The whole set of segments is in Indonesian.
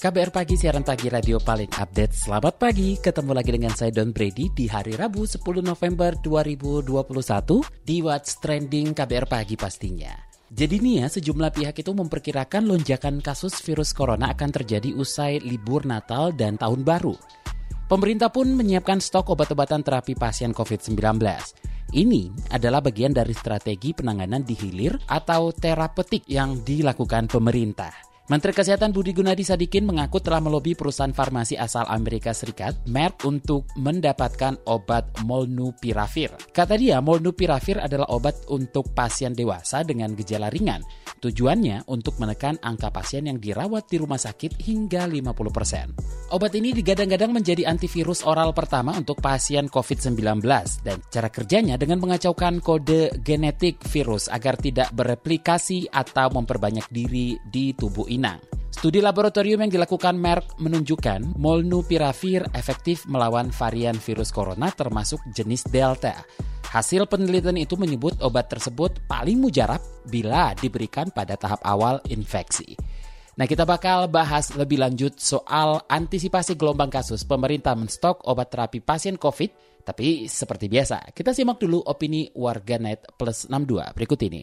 KBR Pagi, siaran pagi radio paling update. Selamat pagi, ketemu lagi dengan saya Don Brady di hari Rabu 10 November 2021 di What's Trending KBR Pagi pastinya. Jadi nih ya, sejumlah pihak itu memperkirakan lonjakan kasus virus corona akan terjadi usai libur Natal dan Tahun Baru. Pemerintah pun menyiapkan stok obat-obatan terapi pasien COVID-19. Ini adalah bagian dari strategi penanganan di hilir atau terapeutik yang dilakukan pemerintah. Menteri Kesehatan Budi Gunadi Sadikin mengaku telah melobi perusahaan farmasi asal Amerika Serikat, Merck, untuk mendapatkan obat Molnupiravir. Kata dia, Molnupiravir adalah obat untuk pasien dewasa dengan gejala ringan. Tujuannya untuk menekan angka pasien yang dirawat di rumah sakit hingga 50%. Obat ini digadang-gadang menjadi antivirus oral pertama untuk pasien COVID-19 dan cara kerjanya dengan mengacaukan kode genetik virus agar tidak bereplikasi atau memperbanyak diri di tubuh inang. Studi laboratorium yang dilakukan Merck menunjukkan molnupiravir efektif melawan varian virus corona termasuk jenis Delta. Hasil penelitian itu menyebut obat tersebut paling mujarab bila diberikan pada tahap awal infeksi. Nah, kita bakal bahas lebih lanjut soal antisipasi gelombang kasus pemerintah menstok obat terapi pasien COVID. Tapi seperti biasa, kita simak dulu opini warganet plus 62 berikut ini.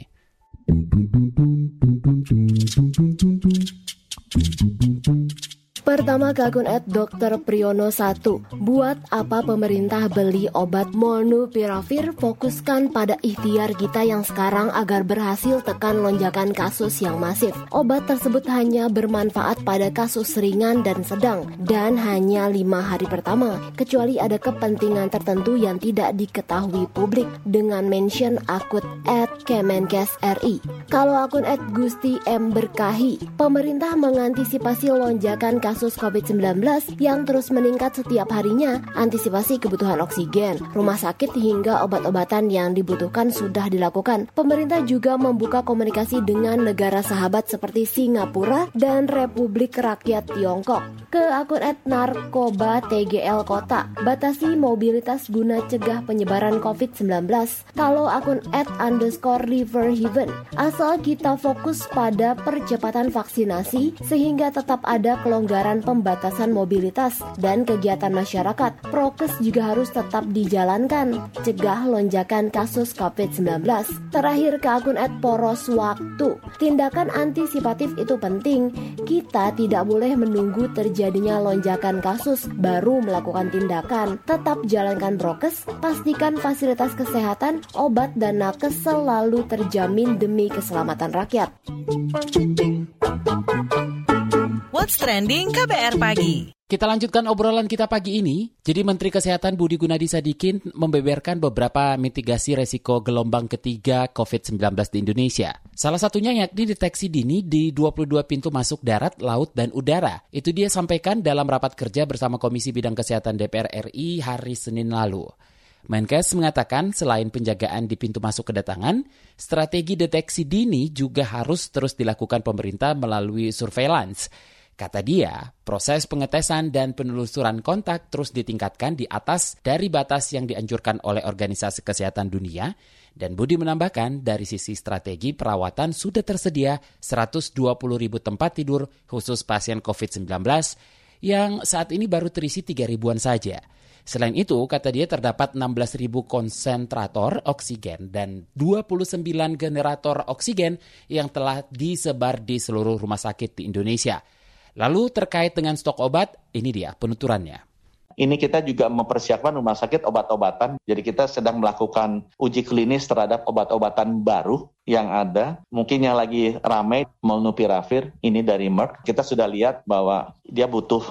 Pertama ke akun at Dr. Priyono 1 Buat apa pemerintah beli obat molnupiravir Fokuskan pada ikhtiar kita yang sekarang agar berhasil tekan lonjakan kasus yang masif Obat tersebut hanya bermanfaat pada kasus ringan dan sedang Dan hanya lima hari pertama Kecuali ada kepentingan tertentu yang tidak diketahui publik Dengan mention akun at Kemenkes RI Kalau akun at Gusti M Berkahi Pemerintah mengantisipasi lonjakan kasus kasus COVID-19 yang terus meningkat setiap harinya, antisipasi kebutuhan oksigen, rumah sakit hingga obat-obatan yang dibutuhkan sudah dilakukan. Pemerintah juga membuka komunikasi dengan negara sahabat seperti Singapura dan Republik Rakyat Tiongkok. Ke akun narkoba TGL Kota, batasi mobilitas guna cegah penyebaran COVID-19. Kalau akun at underscore River Heaven, asal kita fokus pada percepatan vaksinasi sehingga tetap ada kelonggaran pembatasan mobilitas dan kegiatan masyarakat, prokes juga harus tetap dijalankan, cegah lonjakan kasus COVID-19. Terakhir ke akun at poros waktu, tindakan antisipatif itu penting. Kita tidak boleh menunggu terjadinya lonjakan kasus baru melakukan tindakan. Tetap jalankan prokes, pastikan fasilitas kesehatan, obat, dan nakes selalu terjamin demi keselamatan rakyat. What's Trending KBR Pagi. Kita lanjutkan obrolan kita pagi ini. Jadi Menteri Kesehatan Budi Gunadi Sadikin membeberkan beberapa mitigasi resiko gelombang ketiga COVID-19 di Indonesia. Salah satunya yakni deteksi dini di 22 pintu masuk darat, laut, dan udara. Itu dia sampaikan dalam rapat kerja bersama Komisi Bidang Kesehatan DPR RI hari Senin lalu. Menkes mengatakan selain penjagaan di pintu masuk kedatangan, strategi deteksi dini juga harus terus dilakukan pemerintah melalui surveillance Kata dia, proses pengetesan dan penelusuran kontak terus ditingkatkan di atas dari batas yang dianjurkan oleh Organisasi Kesehatan Dunia dan Budi menambahkan dari sisi strategi perawatan sudah tersedia 120 ribu tempat tidur khusus pasien COVID-19 yang saat ini baru terisi 3 ribuan saja. Selain itu, kata dia terdapat 16 ribu konsentrator oksigen dan 29 generator oksigen yang telah disebar di seluruh rumah sakit di Indonesia – Lalu terkait dengan stok obat, ini dia penuturannya. Ini kita juga mempersiapkan rumah sakit obat-obatan. Jadi kita sedang melakukan uji klinis terhadap obat-obatan baru yang ada. Mungkin yang lagi ramai molnupiravir ini dari Merck. Kita sudah lihat bahwa dia butuh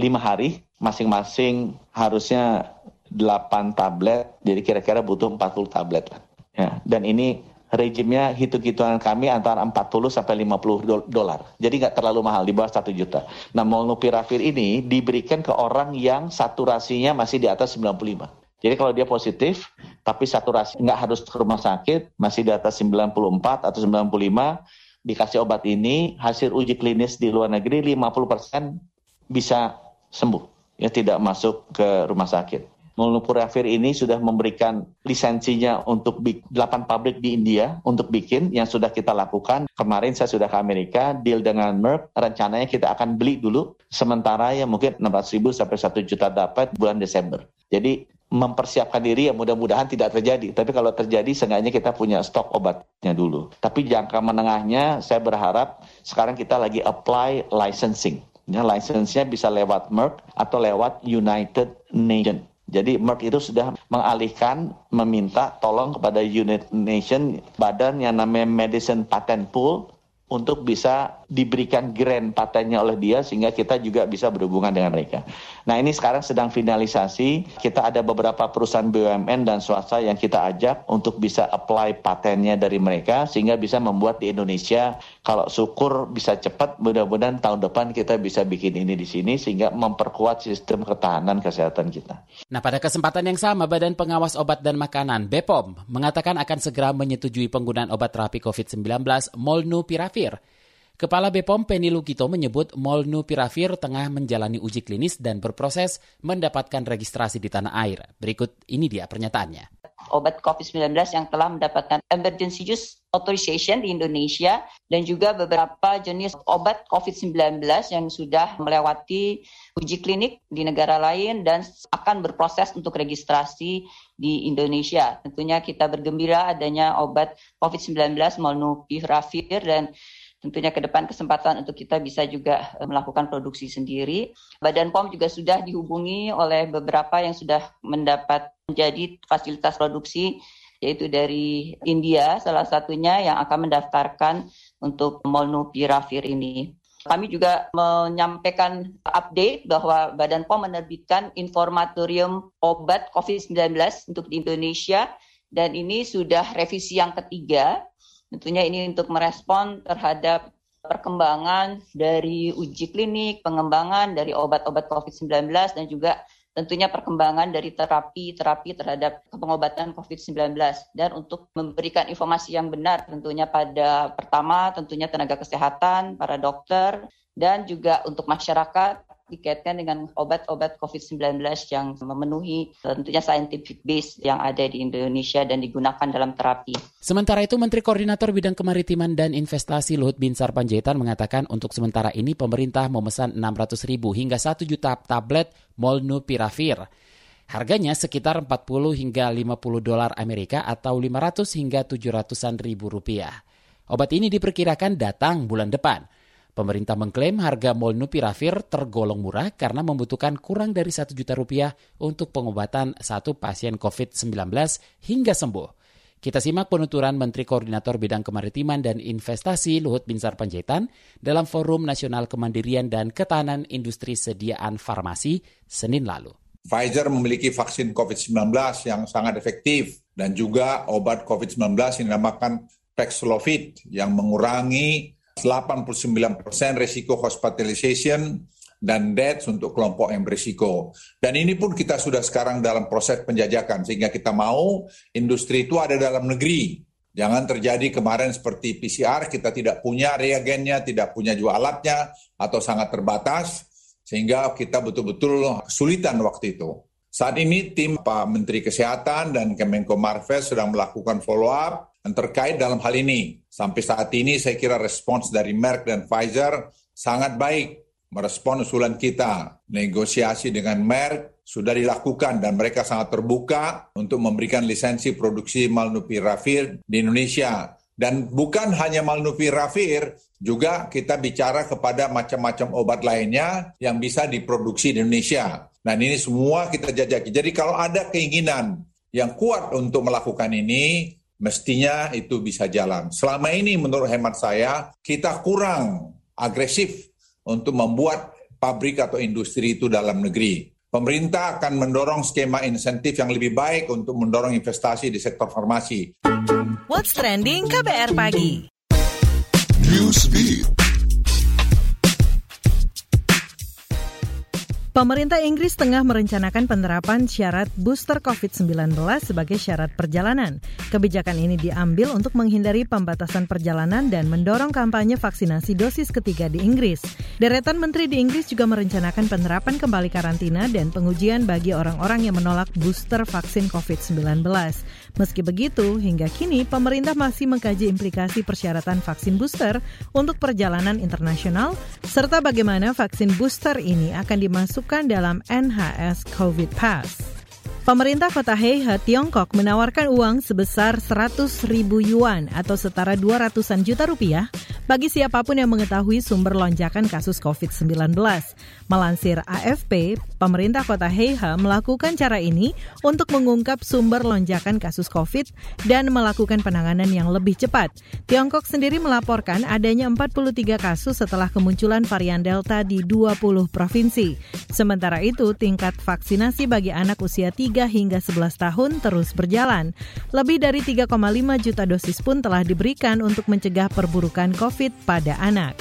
lima hari, masing-masing harusnya 8 tablet. Jadi kira-kira butuh 40 tablet. Ya, dan ini Regimnya hitung-hitungan kami antara 40 sampai 50 dolar. Jadi nggak terlalu mahal, di bawah 1 juta. Nah, molnupiravir ini diberikan ke orang yang saturasinya masih di atas 95. Jadi kalau dia positif, tapi saturasi nggak harus ke rumah sakit, masih di atas 94 atau 95, dikasih obat ini, hasil uji klinis di luar negeri 50% bisa sembuh. Ya tidak masuk ke rumah sakit. Molnupiravir ini sudah memberikan lisensinya untuk 8 pabrik di India untuk bikin yang sudah kita lakukan. Kemarin saya sudah ke Amerika, deal dengan Merck, rencananya kita akan beli dulu. Sementara ya mungkin 600 ribu sampai 1 juta dapat bulan Desember. Jadi mempersiapkan diri ya mudah-mudahan tidak terjadi. Tapi kalau terjadi seenggaknya kita punya stok obatnya dulu. Tapi jangka menengahnya saya berharap sekarang kita lagi apply licensing. Ya, license-nya bisa lewat Merck atau lewat United Nations. Jadi Merck itu sudah mengalihkan, meminta tolong kepada United Nation, badan yang namanya Medicine Patent Pool, untuk bisa diberikan grant patennya oleh dia sehingga kita juga bisa berhubungan dengan mereka. Nah ini sekarang sedang finalisasi. Kita ada beberapa perusahaan BUMN dan swasta yang kita ajak untuk bisa apply patennya dari mereka sehingga bisa membuat di Indonesia kalau syukur bisa cepat mudah-mudahan tahun depan kita bisa bikin ini di sini sehingga memperkuat sistem ketahanan kesehatan kita. Nah pada kesempatan yang sama Badan Pengawas Obat dan Makanan BPOM mengatakan akan segera menyetujui penggunaan obat terapi COVID-19 Molnupiravir Molnupiravir. Kepala BPOM Penny Lukito menyebut Molnupiravir tengah menjalani uji klinis dan berproses mendapatkan registrasi di tanah air. Berikut ini dia pernyataannya obat COVID-19 yang telah mendapatkan emergency use authorization di Indonesia dan juga beberapa jenis obat COVID-19 yang sudah melewati uji klinik di negara lain dan akan berproses untuk registrasi di Indonesia. Tentunya kita bergembira adanya obat COVID-19 molnupiravir dan tentunya ke depan kesempatan untuk kita bisa juga eh, melakukan produksi sendiri. Badan POM juga sudah dihubungi oleh beberapa yang sudah mendapat menjadi fasilitas produksi yaitu dari India salah satunya yang akan mendaftarkan untuk molnupiravir ini. Kami juga menyampaikan update bahwa Badan POM menerbitkan informatorium obat COVID-19 untuk di Indonesia dan ini sudah revisi yang ketiga Tentunya ini untuk merespon terhadap perkembangan dari uji klinik, pengembangan dari obat-obat COVID-19 dan juga tentunya perkembangan dari terapi-terapi terhadap pengobatan COVID-19 dan untuk memberikan informasi yang benar tentunya pada pertama tentunya tenaga kesehatan, para dokter dan juga untuk masyarakat dikaitkan dengan obat-obat COVID-19 yang memenuhi tentunya scientific base yang ada di Indonesia dan digunakan dalam terapi. Sementara itu, Menteri Koordinator Bidang Kemaritiman dan Investasi Luhut Binsar Panjaitan mengatakan untuk sementara ini pemerintah memesan 600 ribu hingga 1 juta tablet molnupiravir. Harganya sekitar 40 hingga 50 dolar Amerika atau 500 hingga 700-an ribu rupiah. Obat ini diperkirakan datang bulan depan. Pemerintah mengklaim harga molnupiravir tergolong murah karena membutuhkan kurang dari satu juta rupiah untuk pengobatan satu pasien COVID-19 hingga sembuh. Kita simak penuturan Menteri Koordinator Bidang Kemaritiman dan Investasi Luhut Binsar Panjaitan dalam Forum Nasional Kemandirian dan Ketahanan Industri Sediaan Farmasi Senin lalu. Pfizer memiliki vaksin COVID-19 yang sangat efektif dan juga obat COVID-19 yang dinamakan Paxlovid yang mengurangi 89% risiko hospitalization dan deaths untuk kelompok yang berisiko. Dan ini pun kita sudah sekarang dalam proses penjajakan sehingga kita mau industri itu ada dalam negeri. Jangan terjadi kemarin seperti PCR kita tidak punya reagennya, tidak punya juga alatnya atau sangat terbatas sehingga kita betul-betul kesulitan waktu itu. Saat ini tim Pak Menteri Kesehatan dan Kemenko Marves sedang melakukan follow up terkait dalam hal ini. Sampai saat ini saya kira respons dari Merck dan Pfizer sangat baik merespon usulan kita. Negosiasi dengan Merck sudah dilakukan dan mereka sangat terbuka untuk memberikan lisensi produksi Malnupiravir di Indonesia. Dan bukan hanya Malnupiravir, juga kita bicara kepada macam-macam obat lainnya yang bisa diproduksi di Indonesia. Dan ini semua kita jajaki. Jadi kalau ada keinginan yang kuat untuk melakukan ini, mestinya itu bisa jalan. Selama ini menurut hemat saya, kita kurang agresif untuk membuat pabrik atau industri itu dalam negeri. Pemerintah akan mendorong skema insentif yang lebih baik untuk mendorong investasi di sektor farmasi. What's Trending KBR Pagi. Newsbeat. Pemerintah Inggris tengah merencanakan penerapan syarat booster COVID-19 sebagai syarat perjalanan. Kebijakan ini diambil untuk menghindari pembatasan perjalanan dan mendorong kampanye vaksinasi dosis ketiga di Inggris. Deretan menteri di Inggris juga merencanakan penerapan kembali karantina dan pengujian bagi orang-orang yang menolak booster vaksin COVID-19. Meski begitu, hingga kini pemerintah masih mengkaji implikasi persyaratan vaksin booster untuk perjalanan internasional serta bagaimana vaksin booster ini akan dimasukkan dalam NHS COVID Pass. Pemerintah kota Heihe, Tiongkok menawarkan uang sebesar 100 ribu yuan atau setara 200-an juta rupiah bagi siapa pun yang mengetahui sumber lonjakan kasus COVID-19. Melansir AFP, pemerintah kota Heiha melakukan cara ini untuk mengungkap sumber lonjakan kasus COVID dan melakukan penanganan yang lebih cepat. Tiongkok sendiri melaporkan adanya 43 kasus setelah kemunculan varian Delta di 20 provinsi. Sementara itu, tingkat vaksinasi bagi anak usia 3 hingga 11 tahun terus berjalan. Lebih dari 3,5 juta dosis pun telah diberikan untuk mencegah perburukan COVID pada anak.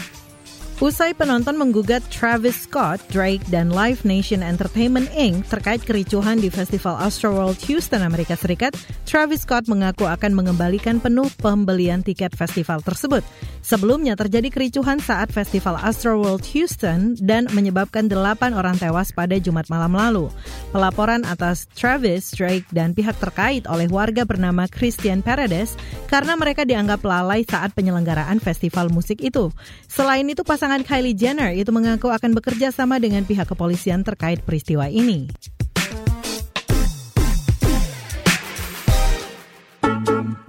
Usai penonton menggugat Travis Scott, Drake, dan Live Nation Entertainment Inc. terkait kericuhan di Festival Astroworld Houston, Amerika Serikat, Travis Scott mengaku akan mengembalikan penuh pembelian tiket festival tersebut. Sebelumnya terjadi kericuhan saat Festival Astroworld Houston dan menyebabkan delapan orang tewas pada Jumat malam lalu. Pelaporan atas Travis, Drake, dan pihak terkait oleh warga bernama Christian Paredes karena mereka dianggap lalai saat penyelenggaraan festival musik itu. Selain itu, pasangan pasangan Kylie Jenner itu mengaku akan bekerja sama dengan pihak kepolisian terkait peristiwa ini.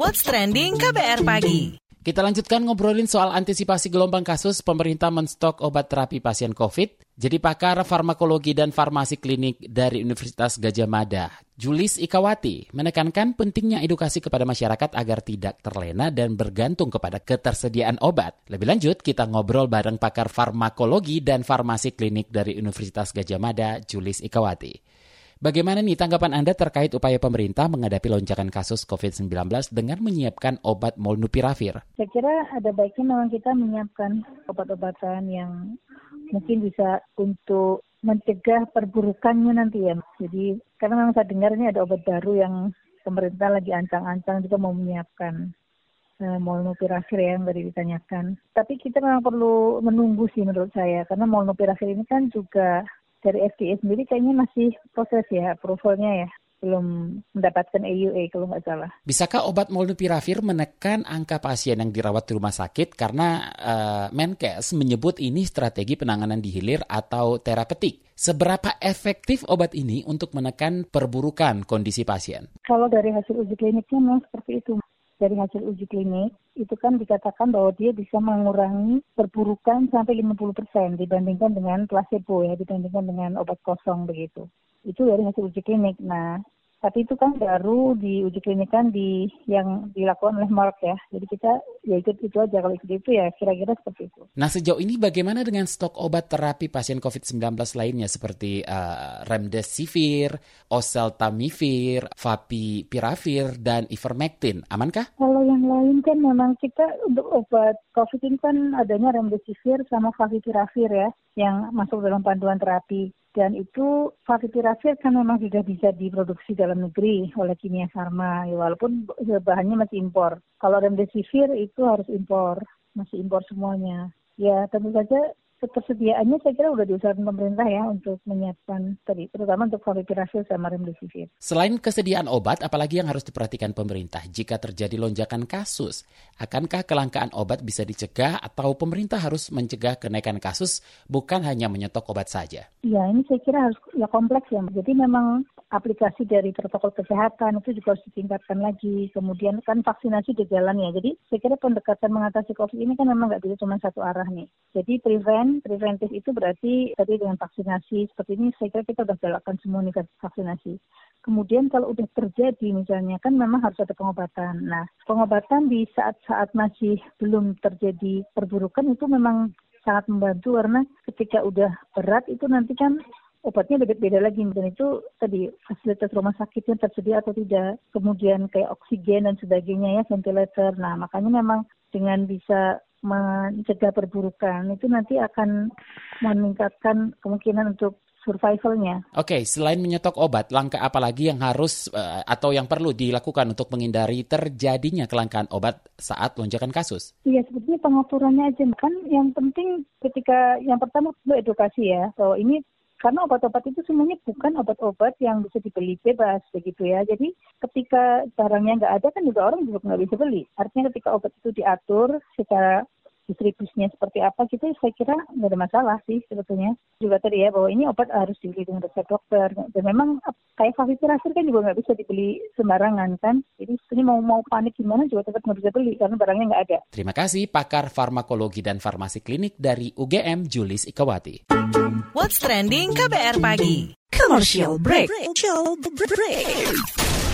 What's trending KBR pagi? Kita lanjutkan ngobrolin soal antisipasi gelombang kasus pemerintah menstok obat terapi pasien COVID. Jadi pakar farmakologi dan farmasi klinik dari Universitas Gajah Mada, Julis Ikawati, menekankan pentingnya edukasi kepada masyarakat agar tidak terlena dan bergantung kepada ketersediaan obat. Lebih lanjut, kita ngobrol bareng pakar farmakologi dan farmasi klinik dari Universitas Gajah Mada, Julis Ikawati. Bagaimana nih tanggapan Anda terkait upaya pemerintah menghadapi lonjakan kasus COVID-19 dengan menyiapkan obat molnupiravir? Saya kira ada baiknya memang kita menyiapkan obat-obatan yang mungkin bisa untuk mencegah perburukannya nanti ya. Jadi karena memang saya dengar ini ada obat baru yang pemerintah lagi ancang-ancang juga mau menyiapkan uh, molnupiravir ya, yang tadi ditanyakan. Tapi kita memang perlu menunggu sih menurut saya karena molnupiravir ini kan juga dari FDA sendiri kayaknya masih proses ya approvalnya ya belum mendapatkan AUA kalau nggak salah. Bisakah obat molnupiravir menekan angka pasien yang dirawat di rumah sakit karena uh, Menkes menyebut ini strategi penanganan di hilir atau terapeutik. Seberapa efektif obat ini untuk menekan perburukan kondisi pasien? Kalau dari hasil uji kliniknya memang seperti itu dari hasil uji klinik itu kan dikatakan bahwa dia bisa mengurangi perburukan sampai 50% dibandingkan dengan placebo ya, dibandingkan dengan obat kosong begitu. Itu dari hasil uji klinik. Nah, tapi itu kan baru di uji klinik kan di yang dilakukan oleh Merck ya. Jadi kita ya ikut itu aja kalau ikut itu ya kira-kira seperti itu. Nah sejauh ini bagaimana dengan stok obat terapi pasien COVID-19 lainnya seperti uh, remdesivir, oseltamivir, favipiravir, dan ivermectin? Amankah? Kalau yang lain kan memang kita untuk obat COVID ini kan adanya remdesivir sama favipiravir ya yang masuk dalam panduan terapi dan itu favipiravir kan memang sudah bisa diproduksi dalam negeri oleh kimia farma ya, walaupun bahannya masih impor. Kalau remdesivir itu harus impor, masih impor semuanya. Ya tentu saja ketersediaannya saya kira sudah diusahakan pemerintah ya untuk menyiapkan tadi, terutama untuk favipiravir sama remdesivir. Selain kesediaan obat, apalagi yang harus diperhatikan pemerintah jika terjadi lonjakan kasus? Akankah kelangkaan obat bisa dicegah atau pemerintah harus mencegah kenaikan kasus bukan hanya menyetok obat saja? Ya ini saya kira harus ya kompleks ya. Jadi memang aplikasi dari protokol kesehatan itu juga harus ditingkatkan lagi. Kemudian kan vaksinasi di jalan ya. Jadi saya kira pendekatan mengatasi COVID ini kan memang nggak bisa cuma satu arah nih. Jadi prevent, preventif itu berarti tadi dengan vaksinasi seperti ini saya kira kita sudah jalankan semua nih vaksinasi. Kemudian kalau udah terjadi misalnya kan memang harus ada pengobatan. Nah pengobatan di saat-saat masih belum terjadi perburukan itu memang sangat membantu karena ketika udah berat itu nanti kan obatnya beda-beda lagi dan itu tadi fasilitas rumah sakitnya tersedia atau tidak kemudian kayak oksigen dan sebagainya ya ventilator nah makanya memang dengan bisa mencegah perburukan itu nanti akan meningkatkan kemungkinan untuk survivalnya. Oke, selain menyetok obat, langkah apa lagi yang harus uh, atau yang perlu dilakukan untuk menghindari terjadinya kelangkaan obat saat lonjakan kasus? Iya, sebetulnya pengaturannya aja kan yang penting ketika yang pertama itu edukasi ya bahwa ini karena obat-obat itu semuanya bukan obat-obat yang bisa dibeli bebas begitu ya. Jadi ketika barangnya nggak ada kan juga orang juga nggak bisa beli. Artinya ketika obat itu diatur secara distribusinya seperti apa gitu saya kira nggak ada masalah sih sebetulnya juga tadi ya bahwa ini obat harus dibeli dengan resep dokter dan memang kayak favipiravir kan juga nggak bisa dibeli sembarangan kan jadi ini mau mau panik gimana juga tetap nggak bisa beli karena barangnya nggak ada. Terima kasih pakar farmakologi dan farmasi klinik dari UGM Julis Ikawati. What's trending KBR pagi? Commercial break. Commercial break.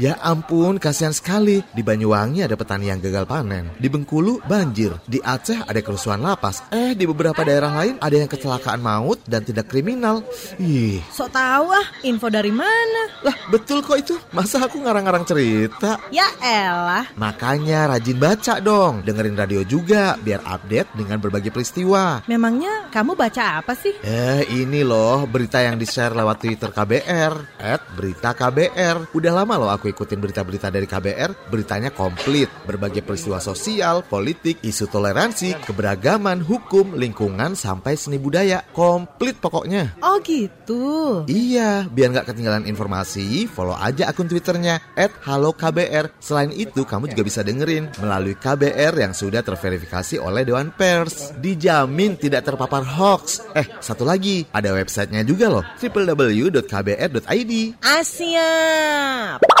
Ya ampun, kasihan sekali. Di Banyuwangi ada petani yang gagal panen. Di Bengkulu banjir. Di Aceh ada kerusuhan lapas. Eh, di beberapa daerah lain ada yang kecelakaan maut dan tidak kriminal. Ih. Sok tahu ah, info dari mana? Lah, betul kok itu. Masa aku ngarang-ngarang cerita? Ya elah. Makanya rajin baca dong. Dengerin radio juga biar update dengan berbagai peristiwa. Memangnya kamu baca apa sih? Eh, ini loh berita yang di-share lewat Twitter KBR. At berita KBR. Udah lama loh aku aku ikutin berita-berita dari KBR, beritanya komplit. Berbagai peristiwa sosial, politik, isu toleransi, keberagaman, hukum, lingkungan, sampai seni budaya. Komplit pokoknya. Oh gitu? Iya, biar nggak ketinggalan informasi, follow aja akun Twitternya at Halo KBR. Selain itu, kamu juga bisa dengerin melalui KBR yang sudah terverifikasi oleh Dewan Pers. Dijamin tidak terpapar hoax. Eh, satu lagi, ada websitenya juga loh, www.kbr.id. Asyap!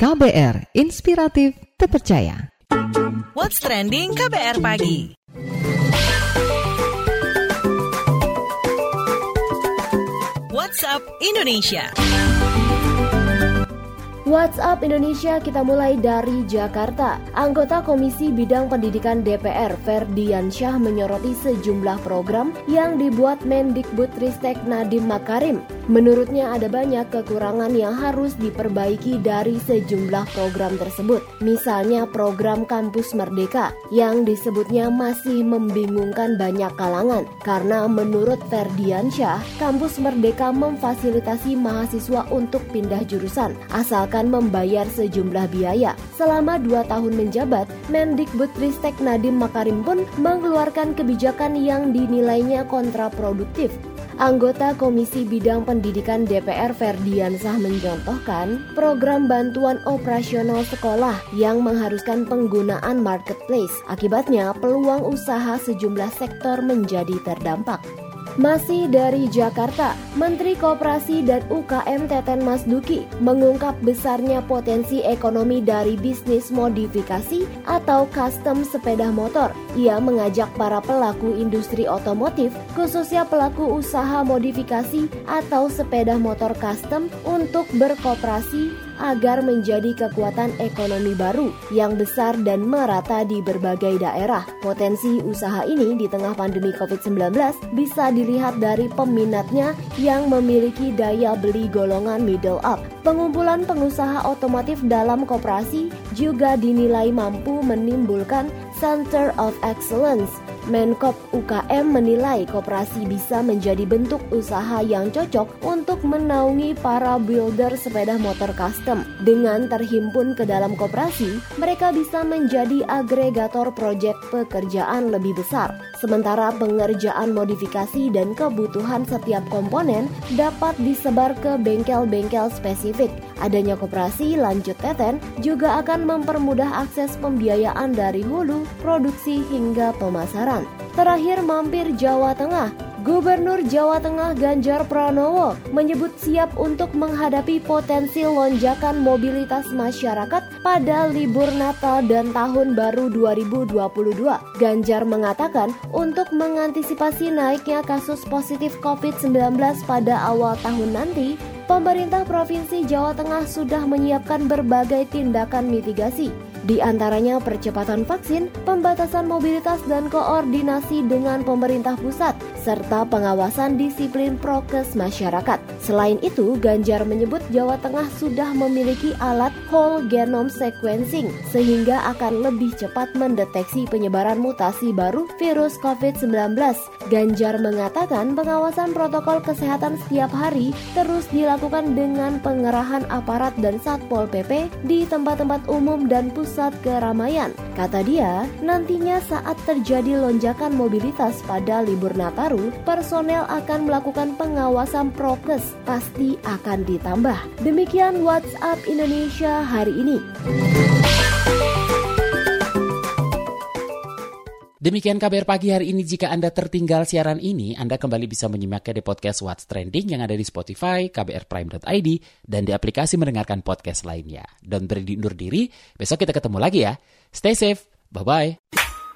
KBR, inspiratif, terpercaya. What's trending KBR pagi? WhatsApp Indonesia. WhatsApp Indonesia kita mulai dari Jakarta. Anggota Komisi Bidang Pendidikan DPR Ferdiansyah menyoroti sejumlah program yang dibuat Mendikbudristek Nadiem Makarim. Menurutnya ada banyak kekurangan yang harus diperbaiki dari sejumlah program tersebut. Misalnya program Kampus Merdeka yang disebutnya masih membingungkan banyak kalangan karena menurut Ferdiansyah, Kampus Merdeka memfasilitasi mahasiswa untuk pindah jurusan asalkan membayar sejumlah biaya. Selama dua tahun menjabat, Mendikbudristek Nadiem Makarim pun mengeluarkan kebijakan yang dinilainya kontraproduktif Anggota Komisi Bidang Pendidikan DPR Ferdiansah mencontohkan program bantuan operasional sekolah yang mengharuskan penggunaan marketplace. Akibatnya, peluang usaha sejumlah sektor menjadi terdampak. Masih dari Jakarta, Menteri Koperasi dan UKM Teten Mas Duki mengungkap besarnya potensi ekonomi dari bisnis modifikasi atau custom sepeda motor. Ia mengajak para pelaku industri otomotif, khususnya pelaku usaha modifikasi atau sepeda motor custom untuk berkooperasi agar menjadi kekuatan ekonomi baru yang besar dan merata di berbagai daerah. Potensi usaha ini di tengah pandemi COVID-19 bisa dilihat dari peminatnya yang memiliki daya beli golongan middle up. Pengumpulan pengusaha otomotif dalam koperasi juga dinilai mampu menimbulkan Center of Excellence Menkop UKM menilai koperasi bisa menjadi bentuk usaha yang cocok untuk menaungi para builder sepeda motor custom. Dengan terhimpun ke dalam koperasi, mereka bisa menjadi agregator proyek pekerjaan lebih besar. Sementara pengerjaan modifikasi dan kebutuhan setiap komponen dapat disebar ke bengkel-bengkel spesifik. Adanya koperasi lanjut teten juga akan mempermudah akses pembiayaan dari hulu, produksi hingga pemasaran. Terakhir mampir Jawa Tengah, Gubernur Jawa Tengah Ganjar Pranowo menyebut siap untuk menghadapi potensi lonjakan mobilitas masyarakat pada libur Natal dan Tahun Baru 2022. Ganjar mengatakan untuk mengantisipasi naiknya kasus positif COVID-19 pada awal tahun nanti, pemerintah Provinsi Jawa Tengah sudah menyiapkan berbagai tindakan mitigasi di antaranya percepatan vaksin, pembatasan mobilitas dan koordinasi dengan pemerintah pusat, serta pengawasan disiplin prokes masyarakat. Selain itu, Ganjar menyebut Jawa Tengah sudah memiliki alat whole genome sequencing sehingga akan lebih cepat mendeteksi penyebaran mutasi baru virus COVID-19. Ganjar mengatakan pengawasan protokol kesehatan setiap hari terus dilakukan dengan pengerahan aparat dan Satpol PP di tempat-tempat umum dan pusat keramaian. Kata dia, nantinya saat terjadi lonjakan mobilitas pada libur Nataru, personel akan melakukan pengawasan prokes pasti akan ditambah. Demikian WhatsApp Indonesia hari ini. Demikian kabar pagi hari ini. Jika Anda tertinggal siaran ini, Anda kembali bisa menyimaknya di podcast What's Trending yang ada di Spotify, kbrprime.id, dan di aplikasi mendengarkan podcast lainnya. Dan beri undur diri, besok kita ketemu lagi ya. Stay safe, bye-bye.